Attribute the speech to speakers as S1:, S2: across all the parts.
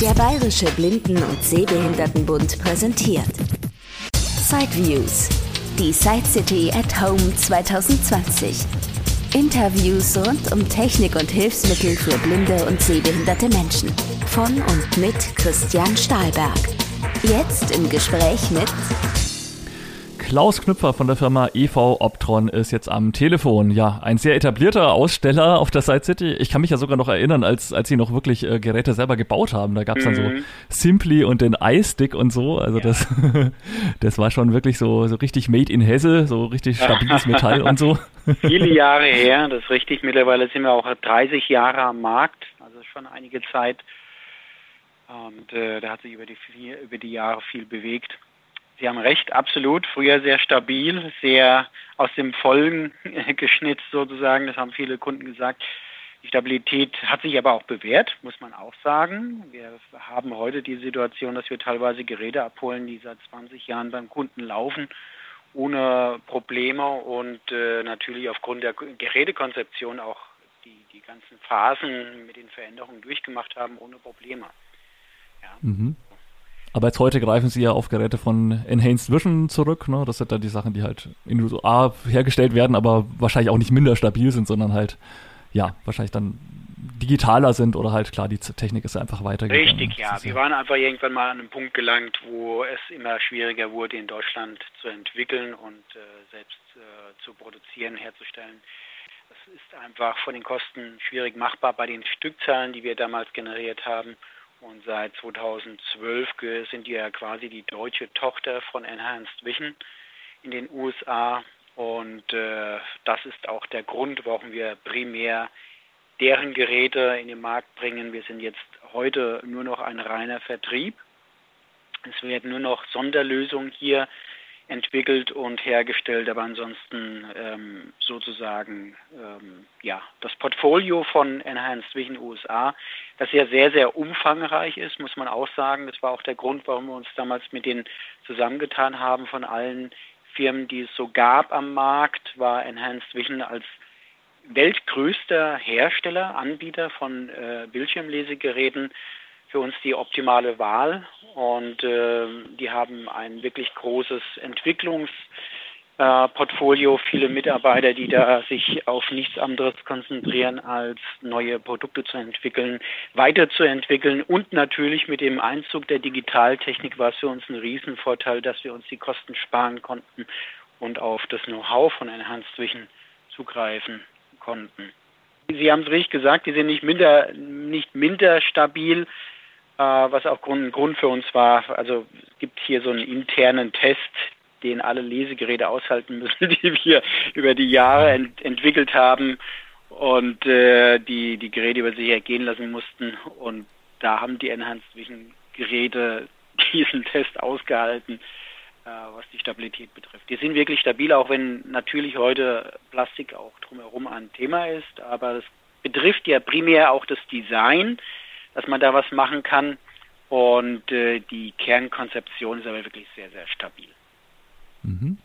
S1: Der Bayerische Blinden- und Sehbehindertenbund präsentiert Sideviews, die Side City at Home 2020. Interviews rund um Technik und Hilfsmittel für blinde und sehbehinderte Menschen. Von und mit Christian Stahlberg. Jetzt im Gespräch mit
S2: Klaus Knüpfer von der Firma EV Optron ist jetzt am Telefon. Ja, ein sehr etablierter Aussteller auf der Side City. Ich kann mich ja sogar noch erinnern, als, als sie noch wirklich äh, Geräte selber gebaut haben. Da gab es dann so
S3: Mhm.
S2: Simply und den iStick und so. Also das, das war schon wirklich so, so richtig made in Hesse, so richtig stabiles Metall und so.
S3: Viele Jahre her, das ist richtig. Mittlerweile sind wir auch 30 Jahre am Markt, also schon einige Zeit. Und äh, da hat sich über die, über die Jahre viel bewegt. Sie haben recht, absolut. Früher sehr stabil, sehr aus dem Vollen geschnitzt sozusagen. Das haben viele Kunden gesagt. Die Stabilität hat sich aber auch bewährt, muss man auch sagen. Wir haben heute die Situation, dass wir teilweise Geräte abholen, die seit 20 Jahren beim Kunden laufen, ohne Probleme und äh, natürlich aufgrund der Gerätekonzeption auch die, die ganzen Phasen mit den Veränderungen durchgemacht haben, ohne Probleme. Ja.
S2: Mhm. Aber jetzt heute greifen sie ja auf Geräte von Enhanced Vision zurück. Ne? Das sind dann die Sachen, die halt in den USA hergestellt werden, aber wahrscheinlich auch nicht minder stabil sind, sondern halt, ja, wahrscheinlich dann digitaler sind oder halt klar, die Technik ist einfach weitergegangen.
S3: Richtig, ja. Wir waren einfach irgendwann mal an einem Punkt gelangt, wo es immer schwieriger wurde, in Deutschland zu entwickeln und äh, selbst äh, zu produzieren, herzustellen. Das ist einfach von den Kosten schwierig machbar bei den Stückzahlen, die wir damals generiert haben. Und seit 2012 ge- sind die ja quasi die deutsche Tochter von Enhanced Vision in den USA. Und äh, das ist auch der Grund, warum wir primär deren Geräte in den Markt bringen. Wir sind jetzt heute nur noch ein reiner Vertrieb. Es werden nur noch Sonderlösungen hier entwickelt und hergestellt, aber ansonsten ähm, sozusagen ähm, ja das Portfolio von Enhanced Vision USA, das ja sehr sehr umfangreich ist, muss man auch sagen. Das war auch der Grund, warum wir uns damals mit denen zusammengetan haben. Von allen Firmen, die es so gab am Markt, war Enhanced Vision als weltgrößter Hersteller, Anbieter von äh, Bildschirmlesegeräten für uns die optimale Wahl. Und äh, die haben ein wirklich großes Entwicklungsportfolio, viele Mitarbeiter, die da sich auf nichts anderes konzentrieren, als neue Produkte zu entwickeln, weiterzuentwickeln. Und natürlich mit dem Einzug der Digitaltechnik war es für uns ein Riesenvorteil, dass wir uns die Kosten sparen konnten und auf das Know-how von Enhanced Vision zugreifen konnten. Sie haben es richtig gesagt, die sind nicht minder, nicht minder stabil, äh, was auch Grund, Grund für uns war. Also es gibt hier so einen internen Test, den alle Lesegeräte aushalten müssen, die wir über die Jahre ent entwickelt haben und äh, die die Geräte über sich ergehen lassen mussten. Und da haben die Enhanced Vision Geräte diesen Test ausgehalten äh, was die Stabilität betrifft. Die sind wirklich stabil, auch wenn natürlich heute Plastik auch drumherum ein Thema ist, aber das betrifft ja primär auch das Design, dass man da was machen kann und äh, die Kernkonzeption ist aber wirklich sehr, sehr stabil.
S2: Mhm.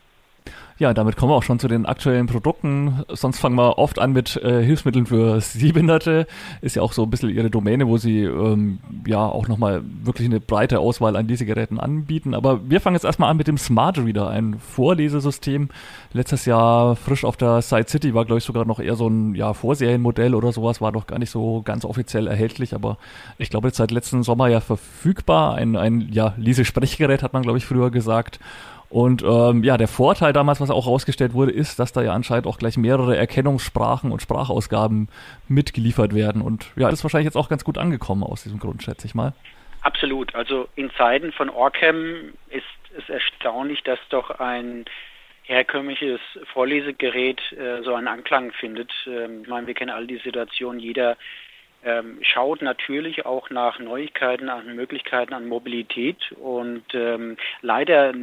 S2: Ja, damit kommen wir auch schon zu den aktuellen Produkten. Sonst fangen wir oft an mit äh, Hilfsmitteln für Sehbehinderte. Ist ja auch so ein bisschen ihre Domäne, wo sie ähm, ja auch nochmal wirklich eine breite Auswahl an Lesegeräten anbieten. Aber wir fangen jetzt erstmal an mit dem Smart Reader, ein Vorlesesystem. Letztes Jahr frisch auf der Side City war, glaube ich, sogar noch eher so ein ja, Vorserienmodell oder sowas, war doch gar nicht so ganz offiziell erhältlich, aber ich glaube jetzt seit letzten Sommer ja verfügbar. Ein, ein ja, Lesesprechgerät hat man, glaube ich, früher gesagt. Und ähm, ja, der Vorteil damals, was auch rausgestellt wurde, ist, dass da ja anscheinend auch gleich mehrere Erkennungssprachen und Sprachausgaben mitgeliefert werden. Und ja, das ist wahrscheinlich jetzt auch ganz gut angekommen aus diesem Grund, schätze ich mal.
S3: Absolut. Also in Zeiten von Orcam ist es erstaunlich, dass doch ein herkömmliches Vorlesegerät äh, so einen Anklang findet. Ähm, ich meine, wir kennen all die Situation, jeder ähm, schaut natürlich auch nach Neuigkeiten, nach Möglichkeiten an Mobilität und ähm, leider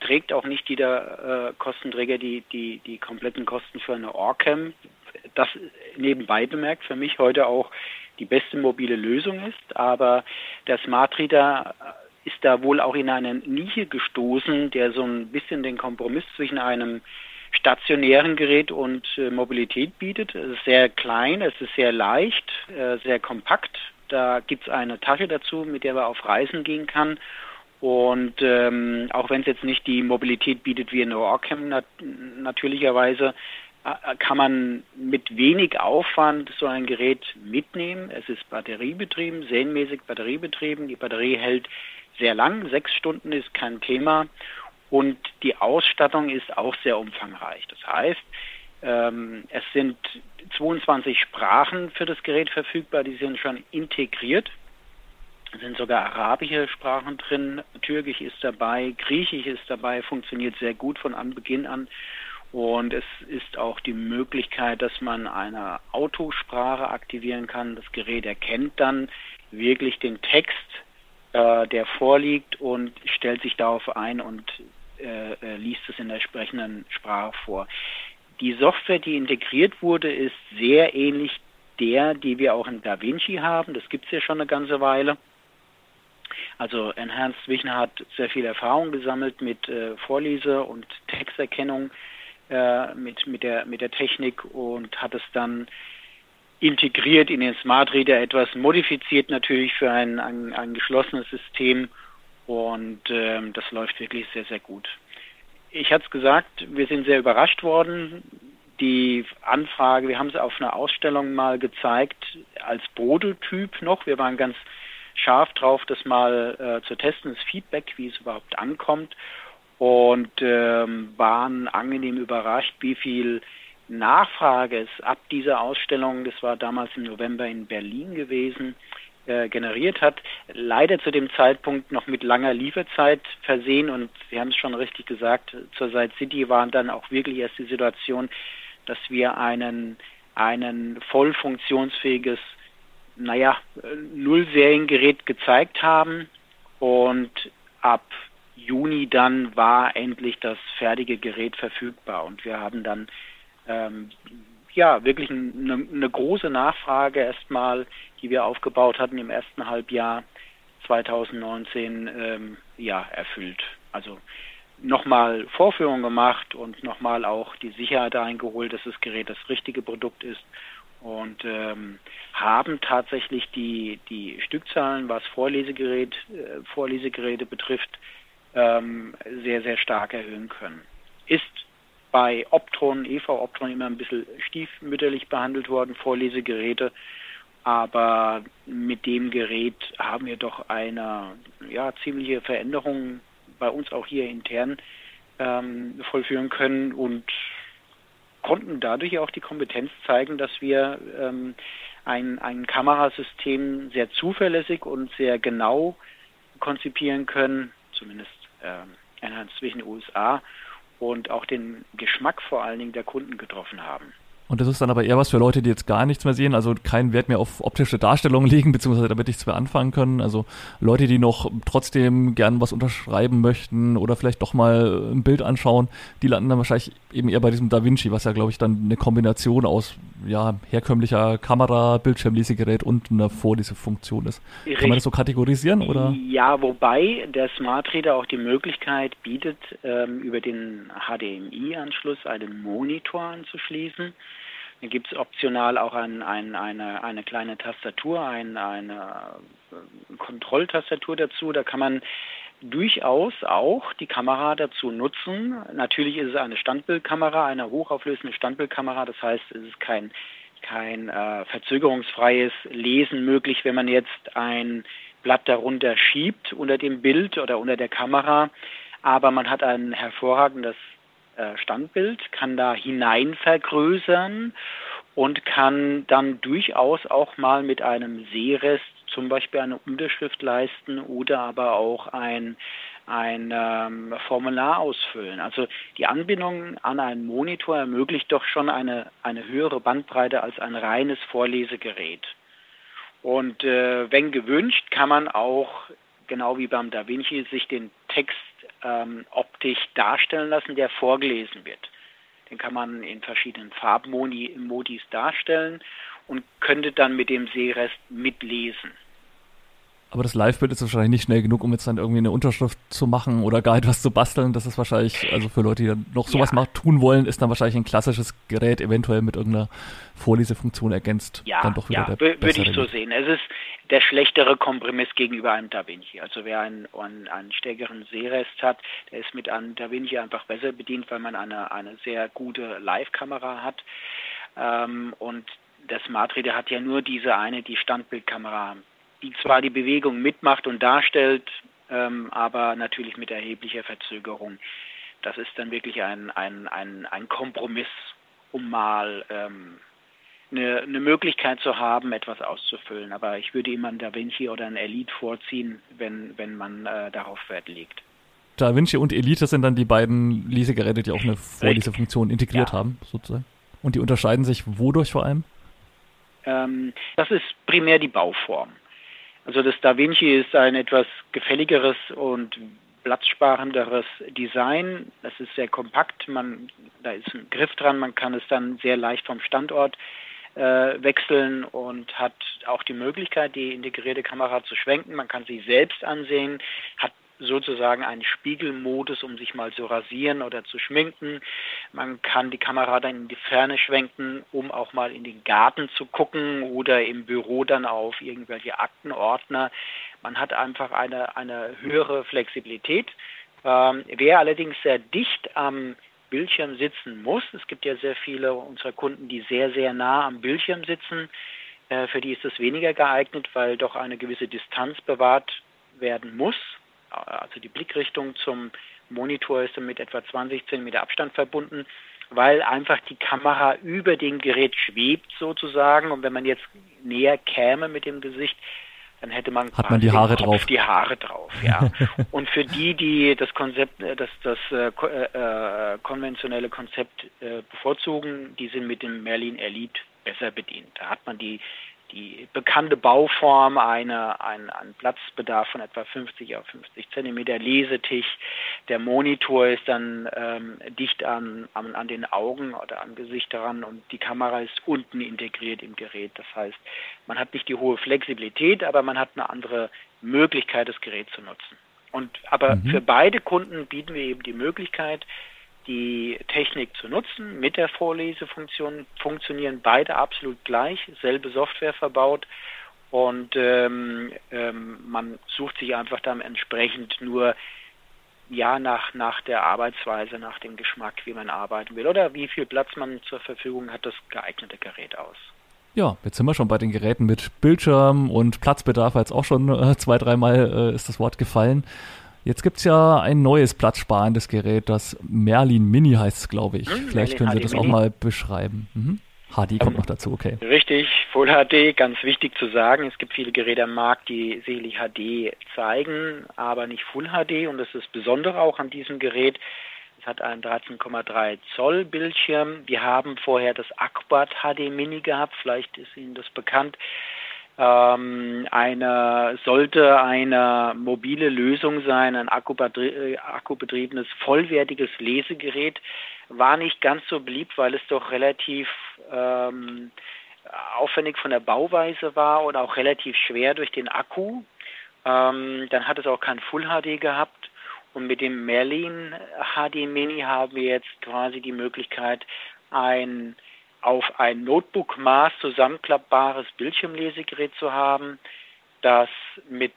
S3: trägt auch nicht jeder äh, Kostenträger die, die, die kompletten Kosten für eine Orcam. Das nebenbei bemerkt für mich heute auch die beste mobile Lösung ist, aber der Smart Reader ist da wohl auch in eine Nische gestoßen, der so ein bisschen den Kompromiss zwischen einem stationären Gerät und äh, Mobilität bietet. Es ist sehr klein, es ist sehr leicht, äh, sehr kompakt, Da gibt es eine Tasche dazu, mit der man auf Reisen gehen kann. Und ähm, auch wenn es jetzt nicht die Mobilität bietet wie in Orcam nat natürlicherweise, äh, kann man mit wenig Aufwand so ein Gerät mitnehmen. Es ist batteriebetrieben, serienmäßig batteriebetrieben. Die Batterie hält sehr lang, sechs Stunden ist kein Thema. Und die Ausstattung ist auch sehr umfangreich. Das heißt, ähm, es sind 22 Sprachen für das Gerät verfügbar, die sind schon integriert. Sind sogar arabische Sprachen drin, Türkisch ist dabei, Griechisch ist dabei, funktioniert sehr gut von Anbeginn an. Und es ist auch die Möglichkeit, dass man eine Autosprache aktivieren kann. Das Gerät erkennt dann wirklich den Text, äh, der vorliegt und stellt sich darauf ein und äh, äh liest es in der entsprechenden Sprache vor. Die Software, die integriert wurde, ist sehr ähnlich der, die wir auch in DaVinci haben. Das gibt es ja schon eine ganze Weile. Also Enhanced Vision hat sehr viel Erfahrung gesammelt mit äh, Vorlese- und Texterkennung äh, mit, mit, der, mit der Technik und hat es dann integriert in den Smart Reader, etwas modifiziert natürlich für ein, ein, ein geschlossenes System und ähm, das läuft wirklich sehr, sehr gut. Ich hatte es gesagt, wir sind sehr überrascht worden. Die Anfrage, wir haben es auf einer Ausstellung mal gezeigt, als Prototyp noch. Wir waren ganz scharf drauf, das mal äh, zu testen, das Feedback, wie es überhaupt ankommt und ähm, waren angenehm überrascht, wie viel Nachfrage es ab dieser Ausstellung, das war damals im November in Berlin gewesen, äh, generiert hat. Leider zu dem Zeitpunkt noch mit langer Lieferzeit versehen und Sie haben es schon richtig gesagt, zur Side City war dann auch wirklich erst die Situation, dass wir einen, einen voll funktionsfähiges naja, Nullseriengerät gezeigt haben und ab Juni dann war endlich das fertige Gerät verfügbar und wir haben dann ähm, ja wirklich eine, eine große Nachfrage erstmal, die wir aufgebaut hatten im ersten Halbjahr 2019 ähm, ja erfüllt. Also nochmal Vorführungen gemacht und nochmal auch die Sicherheit eingeholt, dass das Gerät das richtige Produkt ist und ähm, haben tatsächlich die, die Stückzahlen, was Vorlesegerät, äh, Vorlesegeräte betrifft, ähm, sehr, sehr stark erhöhen können. Ist bei Optron, EV Optron immer ein bisschen stiefmütterlich behandelt worden, Vorlesegeräte, aber mit dem Gerät haben wir doch eine ja, ziemliche Veränderung bei uns auch hier intern ähm, vollführen können und konnten dadurch auch die Kompetenz zeigen, dass wir ähm, ein, ein Kamerasystem sehr zuverlässig und sehr genau konzipieren können, zumindest äh, zwischen den USA und auch den Geschmack vor allen Dingen der Kunden getroffen haben.
S2: Und das ist dann aber eher was für Leute, die jetzt gar nichts mehr sehen, also keinen Wert mehr auf optische Darstellungen legen, beziehungsweise damit nichts mehr anfangen können. Also Leute, die noch trotzdem gern was unterschreiben möchten oder vielleicht doch mal ein Bild anschauen, die landen dann wahrscheinlich eben eher bei diesem Da Vinci, was ja, glaube ich, dann eine Kombination aus ja, herkömmlicher Kamera, Bildschirmlesegerät und einer Vorlesefunktion ist. Kann man das so kategorisieren? oder?
S3: Ja, wobei der Smart Reader auch die Möglichkeit bietet, ähm, über den HDMI-Anschluss einen Monitor anzuschließen. Dann gibt es optional auch ein, ein, eine, eine kleine Tastatur, ein, eine äh, Kontrolltastatur dazu. Da kann man durchaus auch die Kamera dazu nutzen. Natürlich ist es eine Standbildkamera, eine hochauflösende Standbildkamera. Das heißt, es ist kein, kein äh, verzögerungsfreies Lesen möglich, wenn man jetzt ein Blatt darunter schiebt unter dem Bild oder unter der Kamera. Aber man hat ein hervorragendes Standbild, kann da hinein vergrößern und kann dann durchaus auch mal mit einem Sehrest zum Beispiel eine Unterschrift leisten oder aber auch ein, ein ähm, Formular ausfüllen. Also die Anbindung an einen Monitor ermöglicht doch schon eine, eine höhere Bandbreite als ein reines Vorlesegerät. Und äh, wenn gewünscht, kann man auch, genau wie beim Da Vinci, sich den Text ähm, optisch darstellen lassen, der vorgelesen wird. Den kann man in verschiedenen Farbmodis darstellen und könnte dann mit dem Sehrest mitlesen.
S2: Aber das Live-Bild ist wahrscheinlich nicht schnell genug, um jetzt dann irgendwie eine Unterschrift zu machen oder gar etwas zu basteln. Das ist wahrscheinlich, also für Leute, die dann noch sowas ja. mal tun wollen, ist dann wahrscheinlich ein klassisches Gerät eventuell mit irgendeiner Vorlesefunktion ergänzt.
S3: Ja,
S2: dann doch wieder
S3: ja, würde ich so sehen. Es ist der schlechtere Kompromiss gegenüber einem DaVinci. Also wer einen, einen, einen stärkeren Sehrest hat, der ist mit einem DaVinci einfach besser bedient, weil man eine, eine sehr gute Live-Kamera hat. Ähm, und das Smart Reader hat ja nur diese eine, die Standbildkamera die zwar die Bewegung mitmacht und darstellt, ähm, aber natürlich mit erheblicher Verzögerung. Das ist dann wirklich ein, ein, ein, ein Kompromiss, um mal ähm, eine, eine Möglichkeit zu haben, etwas auszufüllen. Aber ich würde immer ein Da Vinci oder ein Elite vorziehen, wenn, wenn man äh, darauf Wert legt.
S2: Da Vinci und Elite sind dann die beiden Lesegeräte, die auch eine Vorlesefunktion integriert ja. haben, sozusagen. Und die unterscheiden sich wodurch vor allem?
S3: Ähm, das ist primär die Bauform. Also das Da Vinci ist ein etwas gefälligeres und platzsparenderes Design. Das ist sehr kompakt, man, da ist ein Griff dran, man kann es dann sehr leicht vom Standort äh, wechseln und hat auch die Möglichkeit, die integrierte Kamera zu schwenken. Man kann sie selbst ansehen, hat sozusagen einen Spiegelmodus, um sich mal zu rasieren oder zu schminken. Man kann die Kamera dann in die Ferne schwenken, um auch mal in den Garten zu gucken oder im Büro dann auf irgendwelche Aktenordner. Man hat einfach eine, eine höhere Flexibilität. Ähm, wer allerdings sehr dicht am Bildschirm sitzen muss, es gibt ja sehr viele unserer Kunden, die sehr, sehr nah am Bildschirm sitzen, äh, für die ist das weniger geeignet, weil doch eine gewisse Distanz bewahrt werden muss also die Blickrichtung zum Monitor ist mit etwa 20 cm Abstand verbunden, weil einfach die Kamera über dem Gerät schwebt sozusagen und wenn man jetzt näher käme mit dem Gesicht, dann hätte man,
S2: Hat man die Haare drauf.
S3: Die Haare drauf, ja. und für die, die das Konzept, äh, das, das äh, äh, konventionelle Konzept äh, bevorzugen, die sind mit dem Merlin Elite besser bedient. Da hat man die die bekannte Bauform, eine, ein, ein Platzbedarf von etwa 50 auf 50 Zentimeter Lesetisch. Der Monitor ist dann ähm, dicht an, an, an den Augen oder am Gesicht daran und die Kamera ist unten integriert im Gerät. Das heißt, man hat nicht die hohe Flexibilität, aber man hat eine andere Möglichkeit, das Gerät zu nutzen. Und aber mhm. für beide Kunden bieten wir eben die Möglichkeit, die Technik zu nutzen. Mit der Vorlesefunktion funktionieren beide absolut gleich, selbe Software verbaut und ähm, ähm, man sucht sich einfach dann entsprechend nur ja nach, nach der Arbeitsweise, nach dem Geschmack, wie man arbeiten will oder wie viel Platz man zur Verfügung hat, das geeignete Gerät aus.
S2: Ja, jetzt sind wir schon bei den Geräten mit Bildschirm und Platzbedarf, jetzt auch schon äh, zwei, dreimal äh, ist das Wort gefallen. Jetzt gibt es ja ein neues platzsparendes Gerät, das Merlin Mini heißt, glaube ich. Hm, Vielleicht können Sie das Mini. auch mal beschreiben. Mhm. HD kommt ähm, noch dazu, okay.
S3: Richtig, Full HD, ganz wichtig zu sagen. Es gibt viele Geräte am Markt, die sicherlich HD zeigen, aber nicht Full HD. Und das ist das Besondere auch an diesem Gerät. Es hat einen 13,3 Zoll Bildschirm. Wir haben vorher das Acrobat HD Mini gehabt. Vielleicht ist Ihnen das bekannt ähm, eine, sollte eine mobile Lösung sein, ein äh, akkubetriebenes, vollwertiges Lesegerät, war nicht ganz so beliebt, weil es doch relativ ähm, aufwendig von der Bauweise war und auch relativ schwer durch den Akku. Ähm, dann hat es auch kein Full HD gehabt. Und mit dem Merlin HD Mini haben wir jetzt quasi die Möglichkeit, ein auf ein Notebook-Maß zusammenklappbares Bildschirmlesegerät zu haben, das mit,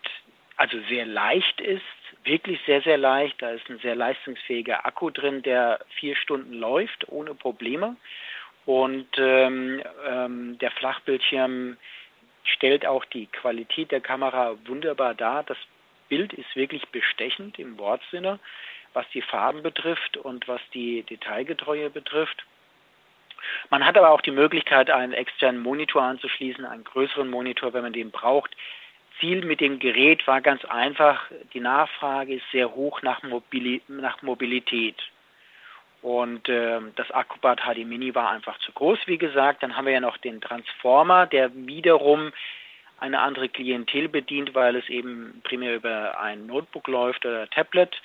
S3: also sehr leicht ist, wirklich sehr, sehr leicht. Da ist ein sehr leistungsfähiger Akku drin, der vier Stunden läuft ohne Probleme. Und ähm, ähm, der Flachbildschirm stellt auch die Qualität der Kamera wunderbar dar. Das Bild ist wirklich bestechend im Wortsinne, was die Farben betrifft und was die Detailgetreue betrifft. Man hat aber auch die Möglichkeit, einen externen Monitor anzuschließen, einen größeren Monitor, wenn man den braucht. Ziel mit dem Gerät war ganz einfach, die Nachfrage ist sehr hoch nach, Mobili nach Mobilität. Und äh, das Acrobat HD Mini war einfach zu groß, wie gesagt. Dann haben wir ja noch den Transformer, der wiederum eine andere Klientel bedient, weil es eben primär über ein Notebook läuft oder Tablet.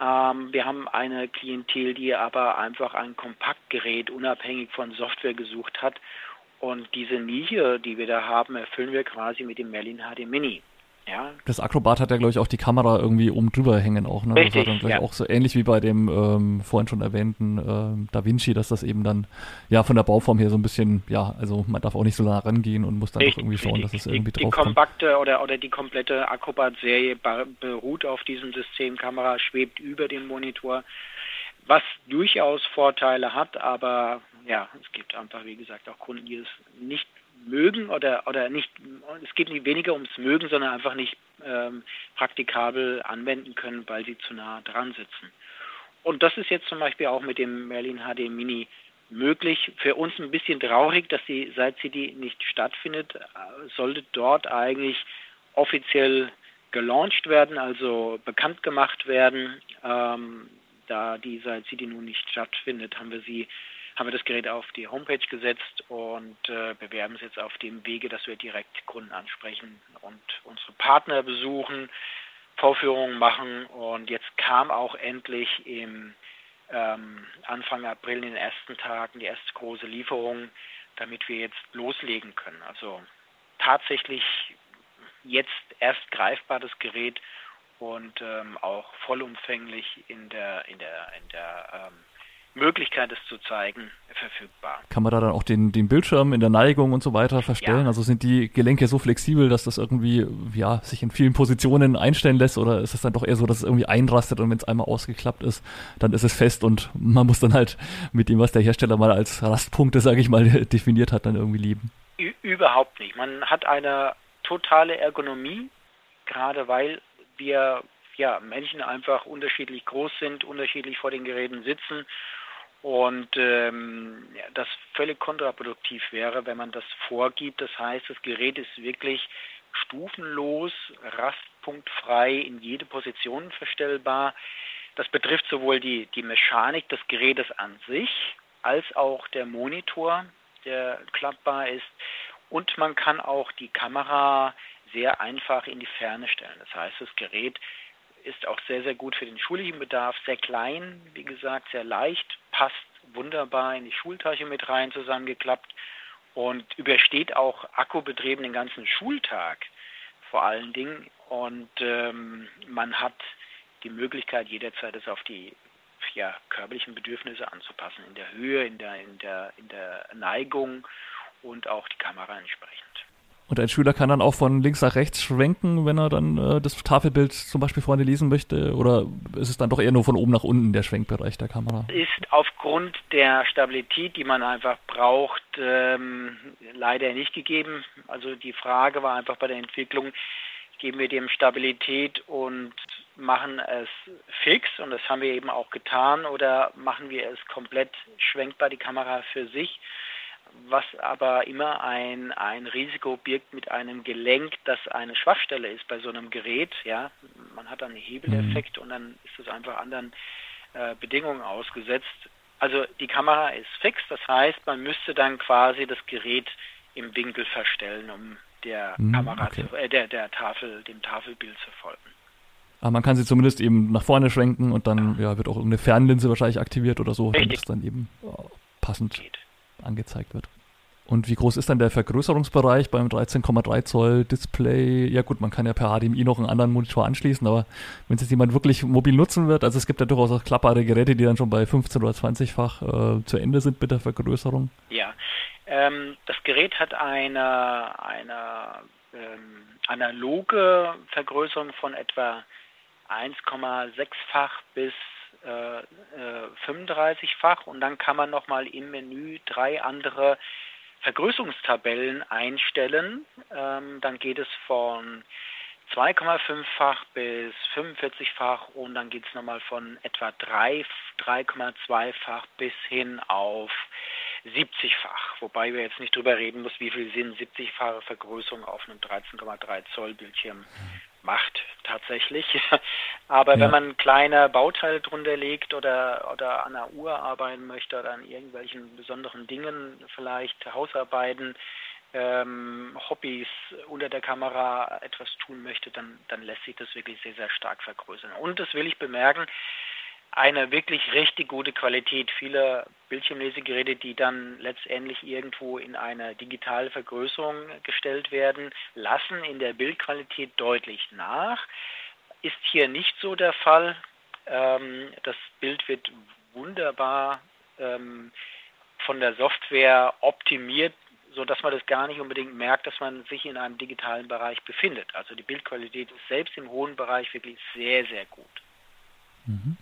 S3: Ähm, wir haben eine Klientel, die aber einfach ein Kompaktgerät unabhängig von Software gesucht hat. Und diese Nische, die wir da haben, erfüllen wir quasi mit dem Merlin HD Mini.
S2: Ja. Das Acrobat hat ja, glaube ich, auch die Kamera irgendwie oben drüber hängen auch. Ne?
S3: Richtig,
S2: das war dann, glaube
S3: ja.
S2: auch so ähnlich wie bei dem ähm, vorhin schon erwähnten ähm, Da Vinci, dass das eben dann ja von der Bauform her so ein bisschen, ja, also man darf auch nicht so nah rangehen und muss dann
S3: richtig,
S2: irgendwie schauen, dass es irgendwie
S3: die,
S2: drauf
S3: Die kompakte oder, oder die komplette Acrobat-Serie beruht auf diesem System. Kamera schwebt über dem Monitor, was durchaus Vorteile hat, aber ja, es gibt einfach, wie gesagt, auch Kunden, die es nicht mögen oder, oder nicht, es geht nicht weniger ums Mögen, sondern einfach nicht ähm, praktikabel anwenden können, weil sie zu nah dran sitzen. Und das ist jetzt zum Beispiel auch mit dem Merlin HD Mini möglich. Für uns ein bisschen traurig, dass die Side City nicht stattfindet. Äh, sollte dort eigentlich offiziell gelauncht werden, also bekannt gemacht werden. Ähm, da die Side City nun nicht stattfindet, haben wir sie haben wir das Gerät auf die Homepage gesetzt und äh, bewerben es jetzt auf dem Wege, dass wir direkt Kunden ansprechen und unsere Partner besuchen, Vorführungen machen und jetzt kam auch endlich im ähm, Anfang April in den ersten Tagen die erste große Lieferung, damit wir jetzt loslegen können. Also tatsächlich jetzt erst greifbar das Gerät und ähm, auch vollumfänglich in der in der in der ähm, Möglichkeit, es zu zeigen, verfügbar.
S2: Kann man da dann auch den, den Bildschirm in der Neigung und so weiter verstellen? Ja. Also sind die Gelenke so flexibel, dass das irgendwie ja, sich in vielen Positionen einstellen lässt oder ist es dann doch eher so, dass es irgendwie einrastet und wenn es einmal ausgeklappt ist, dann ist es fest und man muss dann halt mit dem, was der Hersteller mal als Rastpunkte, sage ich mal, definiert hat, dann irgendwie lieben?
S3: Ü überhaupt nicht. Man hat eine totale Ergonomie, gerade weil wir ja, Menschen einfach unterschiedlich groß sind, unterschiedlich vor den Geräten sitzen und ähm, ja, das völlig kontraproduktiv wäre, wenn man das vorgibt. Das heißt, das Gerät ist wirklich stufenlos, rastpunktfrei in jede Position verstellbar. Das betrifft sowohl die, die Mechanik des Gerätes an sich als auch der Monitor, der klappbar ist. Und man kann auch die Kamera sehr einfach in die Ferne stellen. Das heißt, das Gerät ist auch sehr, sehr gut für den schulischen Bedarf, sehr klein, wie gesagt, sehr leicht, passt wunderbar in die Schultasche mit rein zusammengeklappt und übersteht auch Akkubetrieben den ganzen Schultag vor allen Dingen. Und ähm, man hat die Möglichkeit, jederzeit es auf die ja, körperlichen Bedürfnisse anzupassen, in der Höhe, in der, in der, in der Neigung und auch die Kamera entsprechend.
S2: Und ein Schüler kann dann auch von links nach rechts schwenken, wenn er dann äh, das Tafelbild zum Beispiel vorne lesen möchte? Oder ist es dann doch eher nur von oben nach unten der Schwenkbereich der Kamera?
S3: Ist aufgrund der Stabilität, die man einfach braucht, ähm, leider nicht gegeben. Also die Frage war einfach bei der Entwicklung, geben wir dem Stabilität und machen es fix und das haben wir eben auch getan oder machen wir es komplett schwenkbar, die Kamera für sich was aber immer ein, ein Risiko birgt mit einem Gelenk, das eine Schwachstelle ist bei so einem Gerät. Ja, man hat dann einen Hebeleffekt mhm. und dann ist es einfach anderen äh, Bedingungen ausgesetzt. Also die Kamera ist fix, das heißt, man müsste dann quasi das Gerät im Winkel verstellen, um der mhm, Kamera, okay. zu, äh, der, der Tafel, dem Tafelbild zu folgen.
S2: Aber man kann sie zumindest eben nach vorne schwenken und dann ja, wird auch eine Fernlinse wahrscheinlich aktiviert oder so,
S3: damit
S2: es dann eben passend Geht angezeigt wird. Und wie groß ist dann der Vergrößerungsbereich beim 13,3 Zoll Display? Ja gut, man kann ja per HDMI noch einen anderen Monitor anschließen, aber wenn es jetzt jemand wirklich mobil nutzen wird, also es gibt ja durchaus auch klappbare Geräte, die dann schon bei 15 oder 20-fach äh, zu Ende sind mit der Vergrößerung.
S3: Ja, ähm, das Gerät hat eine, eine ähm, analoge Vergrößerung von etwa 1,6-fach bis 35-fach äh, äh, und dann kann man nochmal im Menü drei andere Vergrößerungstabellen einstellen. Ähm, dann geht es von 2,5-fach bis 45-fach und dann geht es nochmal von etwa 3,2-fach bis hin auf 70-fach. Wobei wir jetzt nicht drüber reden müssen, wie viel Sinn 70-fache Vergrößerung auf einem 13,3 Zoll Bildschirm macht tatsächlich. Aber ja. wenn man kleine Bauteile drunter legt oder, oder an der Uhr arbeiten möchte oder an irgendwelchen besonderen Dingen, vielleicht Hausarbeiten, ähm, Hobbys unter der Kamera etwas tun möchte, dann, dann lässt sich das wirklich sehr, sehr stark vergrößern. Und das will ich bemerken, eine wirklich richtig gute Qualität. Viele Bildschirmlesegeräte, die dann letztendlich irgendwo in eine digitale Vergrößerung gestellt werden, lassen in der Bildqualität deutlich nach. Ist hier nicht so der Fall. Ähm, das Bild wird wunderbar ähm, von der Software optimiert, sodass man das gar nicht unbedingt merkt, dass man sich in einem digitalen Bereich befindet. Also die Bildqualität ist selbst im hohen Bereich wirklich sehr, sehr gut.
S2: Mhm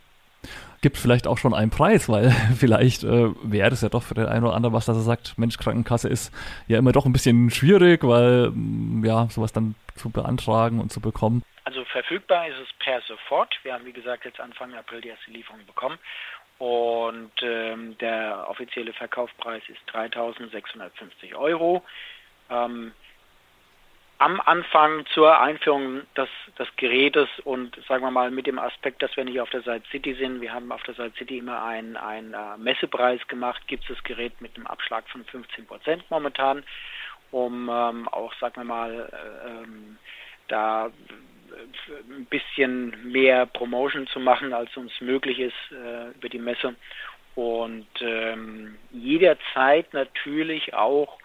S2: gibt vielleicht auch schon einen Preis, weil vielleicht äh, wäre es ja doch für den einen oder anderen was, dass er sagt, Mensch, Krankenkasse ist ja immer doch ein bisschen schwierig, weil mm, ja, sowas dann zu beantragen und zu bekommen.
S3: Also verfügbar ist es per sofort. Wir haben, wie gesagt, jetzt Anfang April die erste Lieferung bekommen. Und ähm, der offizielle Verkaufspreis ist 3.650 Euro. Ähm, am Anfang zur Einführung des, des Gerätes und sagen wir mal mit dem Aspekt, dass wir nicht auf der Side City sind, wir haben auf der Side City immer einen, einen äh, Messepreis gemacht, gibt es das Gerät mit einem Abschlag von 15 Prozent momentan, um ähm, auch, sagen wir mal, äh, ähm, da ein bisschen mehr Promotion zu machen, als uns möglich ist äh, über die Messe. Und ähm, jederzeit natürlich auch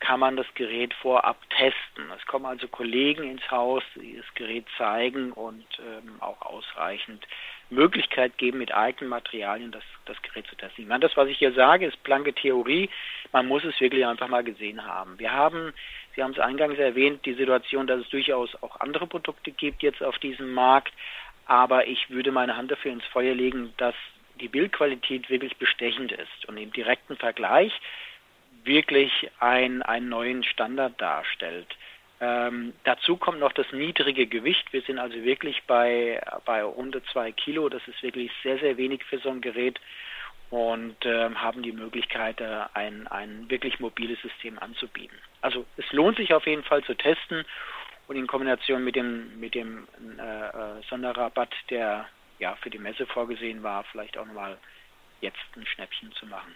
S3: kann man das Gerät vorab testen. Es kommen also Kollegen ins Haus, die das Gerät zeigen und ähm, auch ausreichend Möglichkeit geben, mit eigenen Materialien das, das Gerät zu testen. Ich meine, das, was ich hier sage, ist blanke Theorie. Man muss es wirklich einfach mal gesehen haben. Wir haben, Sie haben es eingangs erwähnt, die Situation, dass es durchaus auch andere Produkte gibt jetzt auf diesem Markt. Aber ich würde meine Hand dafür ins Feuer legen, dass die Bildqualität wirklich bestechend ist. Und im direkten Vergleich wirklich ein, einen neuen Standard darstellt. Ähm, dazu kommt noch das niedrige Gewicht. Wir sind also wirklich bei, bei unter zwei Kilo. Das ist wirklich sehr, sehr wenig für so ein Gerät und ähm, haben die Möglichkeit, äh, ein, ein wirklich mobiles System anzubieten. Also es lohnt sich auf jeden Fall zu testen und in Kombination mit dem, mit dem äh, äh Sonderrabatt, der ja für die Messe vorgesehen war, vielleicht auch nochmal jetzt ein Schnäppchen zu machen.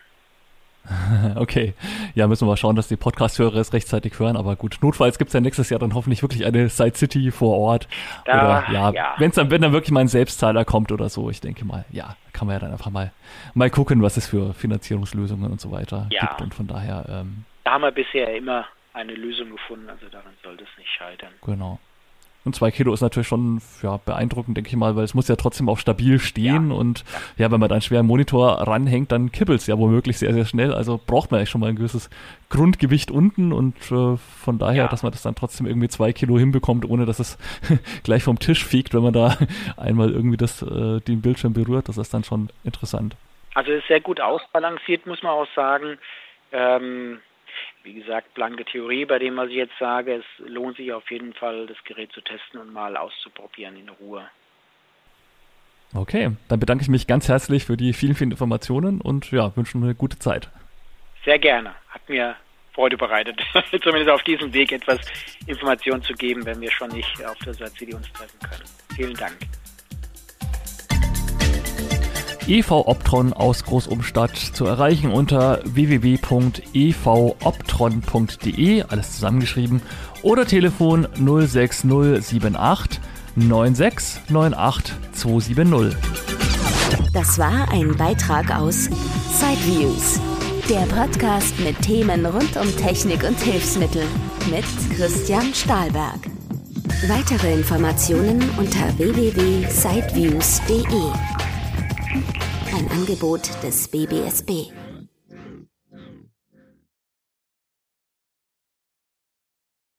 S2: Okay, ja, müssen wir mal schauen, dass die Podcast-Hörer es rechtzeitig hören. Aber gut, notfalls gibt es ja nächstes Jahr dann hoffentlich wirklich eine Side City vor Ort. Da, oder ja, ja. Wenn's dann, wenn dann wirklich mal ein Selbstzahler kommt oder so, ich denke mal, ja, kann man ja dann einfach mal, mal gucken, was es für Finanzierungslösungen und so weiter ja. gibt. Und von daher. Ähm,
S3: da haben wir bisher immer eine Lösung gefunden, also daran sollte es nicht scheitern.
S2: Genau. Und zwei Kilo ist natürlich schon ja, beeindruckend, denke ich mal, weil es muss ja trotzdem auch stabil stehen ja. und ja, wenn man da einen schweren Monitor ranhängt, dann kippelt es ja womöglich sehr, sehr schnell. Also braucht man eigentlich schon mal ein gewisses Grundgewicht unten und äh, von daher, ja. dass man das dann trotzdem irgendwie zwei Kilo hinbekommt, ohne dass es gleich vom Tisch fliegt, wenn man da einmal irgendwie das, äh, den Bildschirm berührt, das ist dann schon interessant.
S3: Also ist sehr gut ausbalanciert, muss man auch sagen. Ähm, wie gesagt, blanke Theorie bei dem, was ich jetzt sage. Es lohnt sich auf jeden Fall, das Gerät zu testen und mal auszuprobieren in Ruhe.
S2: Okay, dann bedanke ich mich ganz herzlich für die vielen, vielen Informationen und ja, wünsche eine gute Zeit.
S3: Sehr gerne. Hat mir Freude bereitet, zumindest auf diesem Weg etwas Informationen zu geben, wenn wir schon nicht auf der Seite uns treffen können. Vielen Dank.
S2: EV Optron aus Großumstadt zu erreichen unter www.evoptron.de, alles zusammengeschrieben, oder Telefon 06078 9698270.
S1: Das war ein Beitrag aus Sideviews, der Podcast mit Themen rund um Technik und Hilfsmittel mit Christian Stahlberg. Weitere Informationen unter www.sideviews.de. Ein Angebot des BBSB.